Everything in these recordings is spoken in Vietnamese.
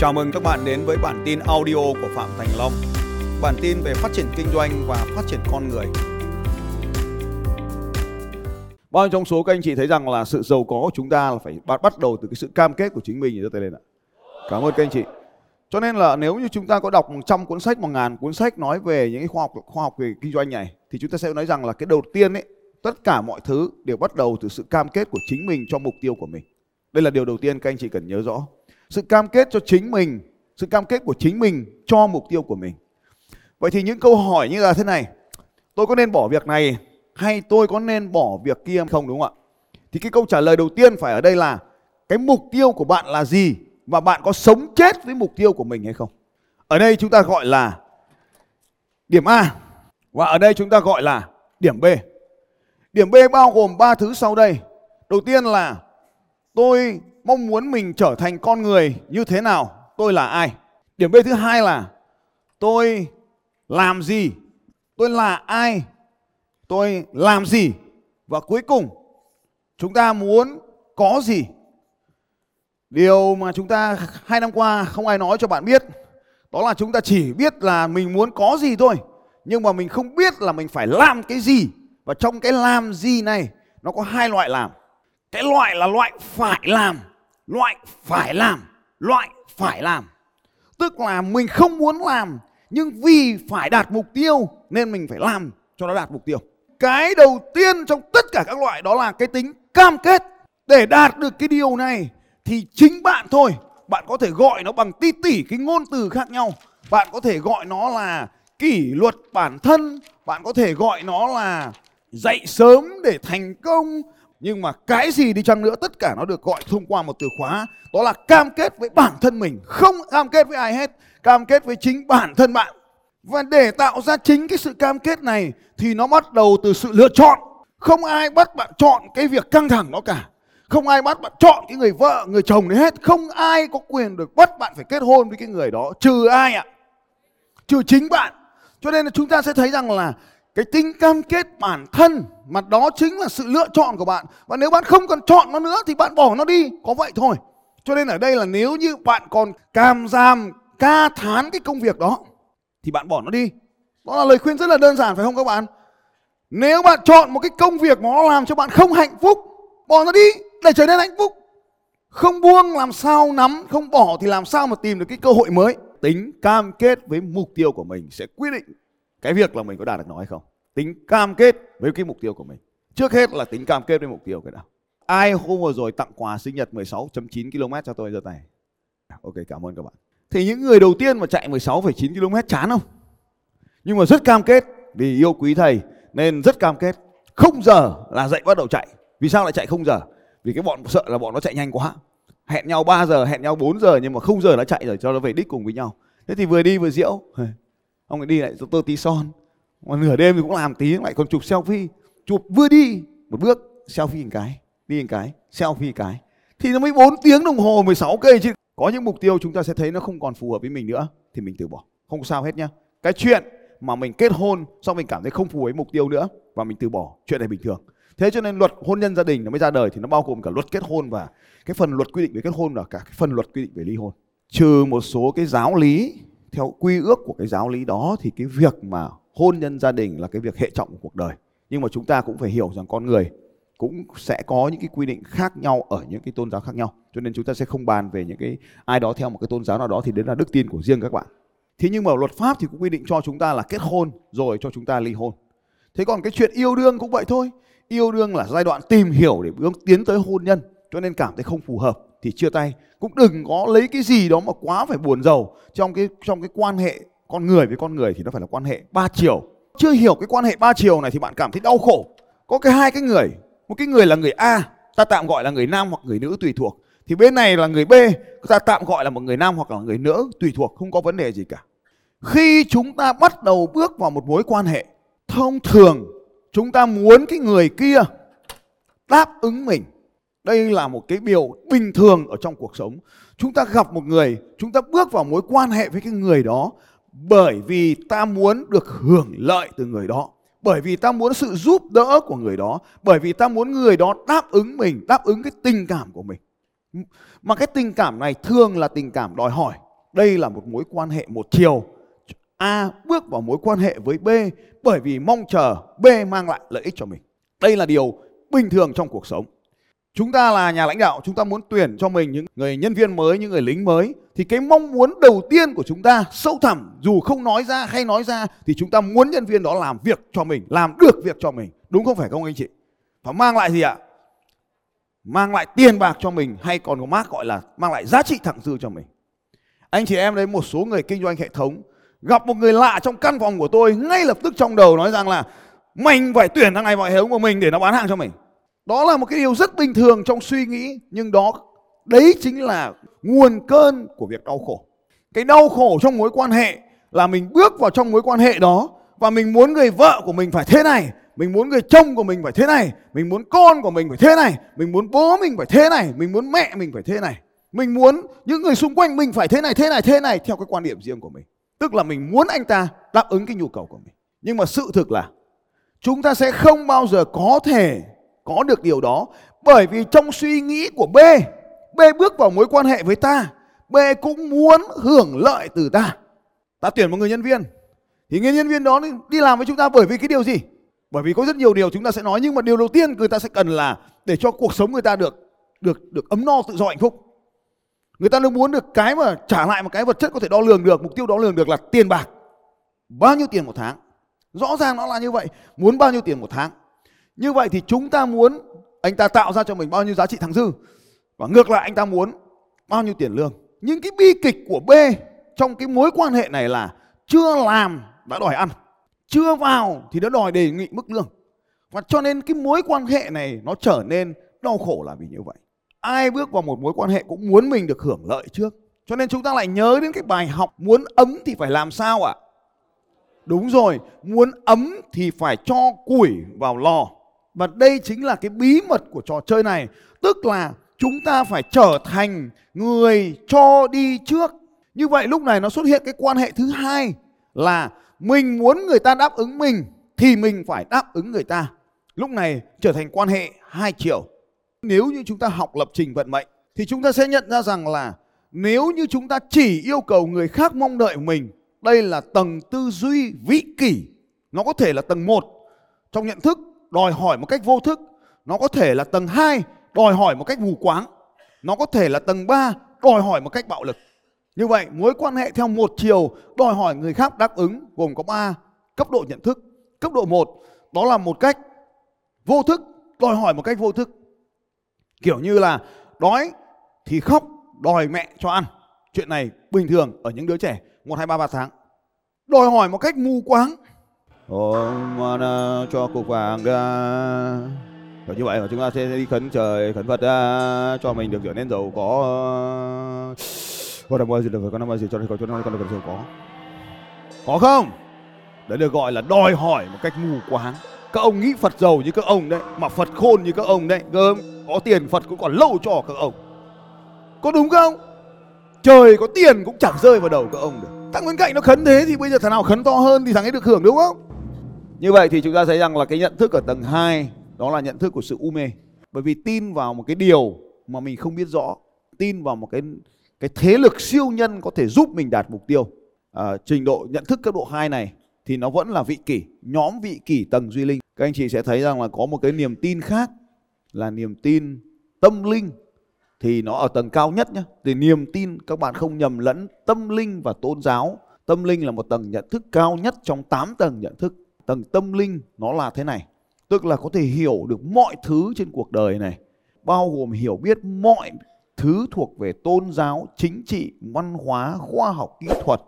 Chào mừng các bạn đến với bản tin audio của Phạm Thành Long. Bản tin về phát triển kinh doanh và phát triển con người. Bao nhiêu trong số các anh chị thấy rằng là sự giàu có của chúng ta là phải bắt bắt đầu từ cái sự cam kết của chính mình thì giơ tay lên ạ. Cảm ơn các anh chị. Cho nên là nếu như chúng ta có đọc 100 cuốn sách, 1000 cuốn sách nói về những cái khoa học khoa học về kinh doanh này thì chúng ta sẽ nói rằng là cái đầu tiên ấy tất cả mọi thứ đều bắt đầu từ sự cam kết của chính mình cho mục tiêu của mình. Đây là điều đầu tiên các anh chị cần nhớ rõ. Sự cam kết cho chính mình, sự cam kết của chính mình cho mục tiêu của mình. Vậy thì những câu hỏi như là thế này, tôi có nên bỏ việc này hay tôi có nên bỏ việc kia không đúng không ạ? Thì cái câu trả lời đầu tiên phải ở đây là cái mục tiêu của bạn là gì và bạn có sống chết với mục tiêu của mình hay không? Ở đây chúng ta gọi là điểm A và ở đây chúng ta gọi là điểm B. Điểm B bao gồm ba thứ sau đây. Đầu tiên là tôi mong muốn mình trở thành con người như thế nào, tôi là ai. Điểm B thứ hai là tôi làm gì, tôi là ai, tôi làm gì? Và cuối cùng chúng ta muốn có gì. Điều mà chúng ta hai năm qua không ai nói cho bạn biết đó là chúng ta chỉ biết là mình muốn có gì thôi nhưng mà mình không biết là mình phải làm cái gì. Và trong cái làm gì này nó có hai loại làm. Cái loại là loại phải làm loại phải làm, loại phải làm. Tức là mình không muốn làm, nhưng vì phải đạt mục tiêu nên mình phải làm cho nó đạt mục tiêu. Cái đầu tiên trong tất cả các loại đó là cái tính cam kết. Để đạt được cái điều này thì chính bạn thôi. Bạn có thể gọi nó bằng ti tỉ, cái ngôn từ khác nhau. Bạn có thể gọi nó là kỷ luật bản thân. Bạn có thể gọi nó là dậy sớm để thành công nhưng mà cái gì đi chăng nữa, tất cả nó được gọi thông qua một từ khóa. Đó là cam kết với bản thân mình. Không cam kết với ai hết. Cam kết với chính bản thân bạn. Và để tạo ra chính cái sự cam kết này, thì nó bắt đầu từ sự lựa chọn. Không ai bắt bạn chọn cái việc căng thẳng đó cả. Không ai bắt bạn chọn cái người vợ, người chồng đấy hết. Không ai có quyền được bắt bạn phải kết hôn với cái người đó, trừ ai ạ? Trừ chính bạn. Cho nên là chúng ta sẽ thấy rằng là cái tính cam kết bản thân mà đó chính là sự lựa chọn của bạn. Và nếu bạn không còn chọn nó nữa thì bạn bỏ nó đi. Có vậy thôi. Cho nên ở đây là nếu như bạn còn cam giam, ca thán cái công việc đó, thì bạn bỏ nó đi. Đó là lời khuyên rất là đơn giản, phải không các bạn? Nếu bạn chọn một cái công việc mà nó làm cho bạn không hạnh phúc, bỏ nó đi, để trở nên hạnh phúc. Không buông, làm sao nắm, không bỏ thì làm sao mà tìm được cái cơ hội mới. Tính cam kết với mục tiêu của mình sẽ quyết định cái việc là mình có đạt được nó hay không tính cam kết với cái mục tiêu của mình. Trước hết là tính cam kết với mục tiêu cái nào ai hôm vừa rồi tặng quà sinh nhật 16.9 km cho tôi giờ này ok cảm ơn các bạn. Thì những người đầu tiên mà chạy 16,9 km chán không? Nhưng mà rất cam kết vì yêu quý thầy nên rất cam kết. Không giờ là dậy bắt đầu chạy. Vì sao lại chạy không giờ? Vì cái bọn sợ là bọn nó chạy nhanh quá. Hẹn nhau 3 giờ hẹn nhau 4 giờ nhưng mà không giờ nó chạy rồi cho nó về đích cùng với nhau. Thế thì vừa đi vừa diễu ông ấy đi lại cho tôi tí son mà nửa đêm thì cũng làm tí, lại còn chụp selfie. Chụp vừa đi, một bước, selfie một cái, đi một cái, selfie một cái. Thì nó mới 4 tiếng đồng hồ 16 cây chứ. Có những mục tiêu chúng ta sẽ thấy nó không còn phù hợp với mình nữa, thì mình từ bỏ. Không sao hết nhá. Cái chuyện mà mình kết hôn xong mình cảm thấy không phù hợp với mục tiêu nữa, và mình từ bỏ, chuyện này bình thường. Thế cho nên luật hôn nhân gia đình nó mới ra đời thì nó bao gồm cả luật kết hôn và cái phần luật quy định về kết hôn là cả cái phần luật quy định về ly hôn. Trừ một số cái giáo lý theo quy ước của cái giáo lý đó thì cái việc mà hôn nhân gia đình là cái việc hệ trọng của cuộc đời. Nhưng mà chúng ta cũng phải hiểu rằng con người cũng sẽ có những cái quy định khác nhau ở những cái tôn giáo khác nhau. Cho nên chúng ta sẽ không bàn về những cái ai đó theo một cái tôn giáo nào đó thì đấy là đức tin của riêng các bạn. Thế nhưng mà luật pháp thì cũng quy định cho chúng ta là kết hôn rồi cho chúng ta ly hôn. Thế còn cái chuyện yêu đương cũng vậy thôi. Yêu đương là giai đoạn tìm hiểu để bước tiến tới hôn nhân. Cho nên cảm thấy không phù hợp thì chia tay. Cũng đừng có lấy cái gì đó mà quá phải buồn giàu trong cái trong cái quan hệ con người với con người thì nó phải là quan hệ ba chiều. Chưa hiểu cái quan hệ ba chiều này thì bạn cảm thấy đau khổ. Có cái hai cái người, một cái người là người A, ta tạm gọi là người nam hoặc người nữ tùy thuộc. Thì bên này là người B, ta tạm gọi là một người nam hoặc là người nữ tùy thuộc, không có vấn đề gì cả. Khi chúng ta bắt đầu bước vào một mối quan hệ, thông thường chúng ta muốn cái người kia đáp ứng mình. Đây là một cái điều bình thường ở trong cuộc sống. Chúng ta gặp một người, chúng ta bước vào mối quan hệ với cái người đó bởi vì ta muốn được hưởng lợi từ người đó. Bởi vì ta muốn sự giúp đỡ của người đó. Bởi vì ta muốn người đó đáp ứng mình, đáp ứng cái tình cảm của mình. Mà cái tình cảm này thường là tình cảm đòi hỏi. Đây là một mối quan hệ một chiều. A bước vào mối quan hệ với B bởi vì mong chờ B mang lại lợi ích cho mình. Đây là điều bình thường trong cuộc sống. Chúng ta là nhà lãnh đạo, chúng ta muốn tuyển cho mình những người nhân viên mới, những người lính mới thì cái mong muốn đầu tiên của chúng ta sâu thẳm dù không nói ra hay nói ra thì chúng ta muốn nhân viên đó làm việc cho mình, làm được việc cho mình. Đúng không phải không anh chị? Và mang lại gì ạ? Mang lại tiền bạc cho mình hay còn có mác gọi là mang lại giá trị thẳng dư cho mình. Anh chị em đấy một số người kinh doanh hệ thống gặp một người lạ trong căn phòng của tôi ngay lập tức trong đầu nói rằng là mình phải tuyển thằng này vào hệ thống của mình để nó bán hàng cho mình đó là một cái điều rất bình thường trong suy nghĩ, nhưng đó, đấy chính là nguồn cơn của việc đau khổ. Cái đau khổ trong mối quan hệ là mình bước vào trong mối quan hệ đó và mình muốn người vợ của mình phải thế này, mình muốn người chồng của mình phải thế này, mình muốn con của mình phải thế này, mình muốn bố mình phải thế này, mình muốn mẹ mình phải thế này. Mình muốn những người xung quanh mình phải thế này thế này thế này theo cái quan điểm riêng của mình. Tức là mình muốn anh ta đáp ứng cái nhu cầu của mình. Nhưng mà sự thực là, chúng ta sẽ không bao giờ có thể có được điều đó, bởi vì trong suy nghĩ của B B bước vào mối quan hệ với ta, B cũng muốn hưởng lợi từ ta. Ta tuyển một người nhân viên. Thì người nhân viên đó đi làm với chúng ta bởi vì cái điều gì? Bởi vì có rất nhiều điều chúng ta sẽ nói, nhưng mà điều đầu tiên người ta sẽ cần là để cho cuộc sống người ta được được được ấm no, tự do, hạnh phúc. Người ta muốn được cái mà trả lại một cái vật chất có thể đo lường được, mục tiêu đo lường được là tiền bạc. Bao nhiêu tiền một tháng? Rõ ràng nó là như vậy. Muốn bao nhiêu tiền một tháng? Như vậy thì chúng ta muốn anh ta tạo ra cho mình bao nhiêu giá trị thẳng dư? Và ngược lại, anh ta muốn bao nhiêu tiền lương? Nhưng cái bi kịch của B trong cái mối quan hệ này là chưa làm đã đòi ăn, chưa vào thì đã đòi đề nghị mức lương. Và cho nên cái mối quan hệ này nó trở nên đau khổ là vì như vậy. Ai bước vào một mối quan hệ cũng muốn mình được hưởng lợi trước. Cho nên chúng ta lại nhớ đến cái bài học, muốn ấm thì phải làm sao ạ? À? đúng rồi, muốn ấm thì phải cho củi vào lò và đây chính là cái bí mật của trò chơi này. Tức là chúng ta phải trở thành người cho đi trước. Như vậy lúc này nó xuất hiện cái quan hệ thứ hai là mình muốn người ta đáp ứng mình thì mình phải đáp ứng người ta. Lúc này trở thành quan hệ hai chiều. Nếu như chúng ta học lập trình vận mệnh thì chúng ta sẽ nhận ra rằng là nếu như chúng ta chỉ yêu cầu người khác mong đợi mình, đây là tầng tư duy vĩ kỷ. Nó có thể là tầng 1 trong nhận thức đòi hỏi một cách vô thức, nó có thể là tầng 2 đòi hỏi một cách mù quáng, nó có thể là tầng 3 đòi hỏi một cách bạo lực. Như vậy, mối quan hệ theo một chiều đòi hỏi người khác đáp ứng gồm có 3 cấp độ nhận thức. Cấp độ 1 đó là một cách vô thức, đòi hỏi một cách vô thức. Kiểu như là đói thì khóc đòi mẹ cho ăn. Chuyện này bình thường ở những đứa trẻ một hai ba ba tháng. Đòi hỏi một cách mù quáng. Ôm cho cục vàng ra. Kiểu như vậy mà chúng ta sẽ đi khấn trời, khấn Phật ra, cho mình được trở nên giàu có. Con bao gì được con năm gì cho con con con được giàu có. Có không? Đấy được gọi là đòi hỏi một cách mù quáng. Các ông nghĩ Phật giàu như các ông đấy, mà Phật khôn như các ông đấy gớm có tiền Phật cũng còn lâu cho các ông. Có đúng không? Trời có tiền cũng chẳng rơi vào đầu các ông được. Thằng bên cạnh nó khấn thế thì bây giờ thằng nào khấn to hơn thì thằng ấy được hưởng đúng không? Như vậy thì chúng ta thấy rằng là cái nhận thức ở tầng 2 đó là nhận thức của sự u mê. Bởi vì tin vào một cái điều mà mình không biết rõ tin vào một cái cái thế lực siêu nhân có thể giúp mình đạt mục tiêu. À, trình độ nhận thức cấp độ 2 này thì nó vẫn là vị kỷ nhóm vị kỷ tầng duy linh. Các anh chị sẽ thấy rằng là có một cái niềm tin khác là niềm tin tâm linh. Thì nó ở tầng cao nhất nhé thì niềm tin các bạn không nhầm lẫn tâm linh và tôn giáo. Tâm linh là một tầng nhận thức cao nhất trong 8 tầng nhận thức tầng tâm linh nó là thế này. Tức là có thể hiểu được mọi thứ trên cuộc đời này. Bao gồm hiểu biết mọi thứ thuộc về tôn giáo, chính trị, văn hóa, khoa học, kỹ thuật,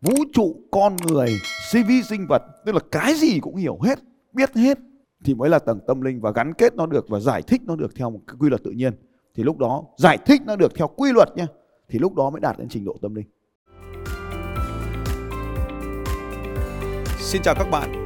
vũ trụ, con người CV sinh vật. Tức là cái gì cũng hiểu hết, biết hết. Thì mới là tầng tâm linh và gắn kết nó được và giải thích nó được theo một cái quy luật tự nhiên. Thì lúc đó, giải thích nó được theo quy luật nhé thì lúc đó mới đạt đến trình độ tâm linh. Xin chào các bạn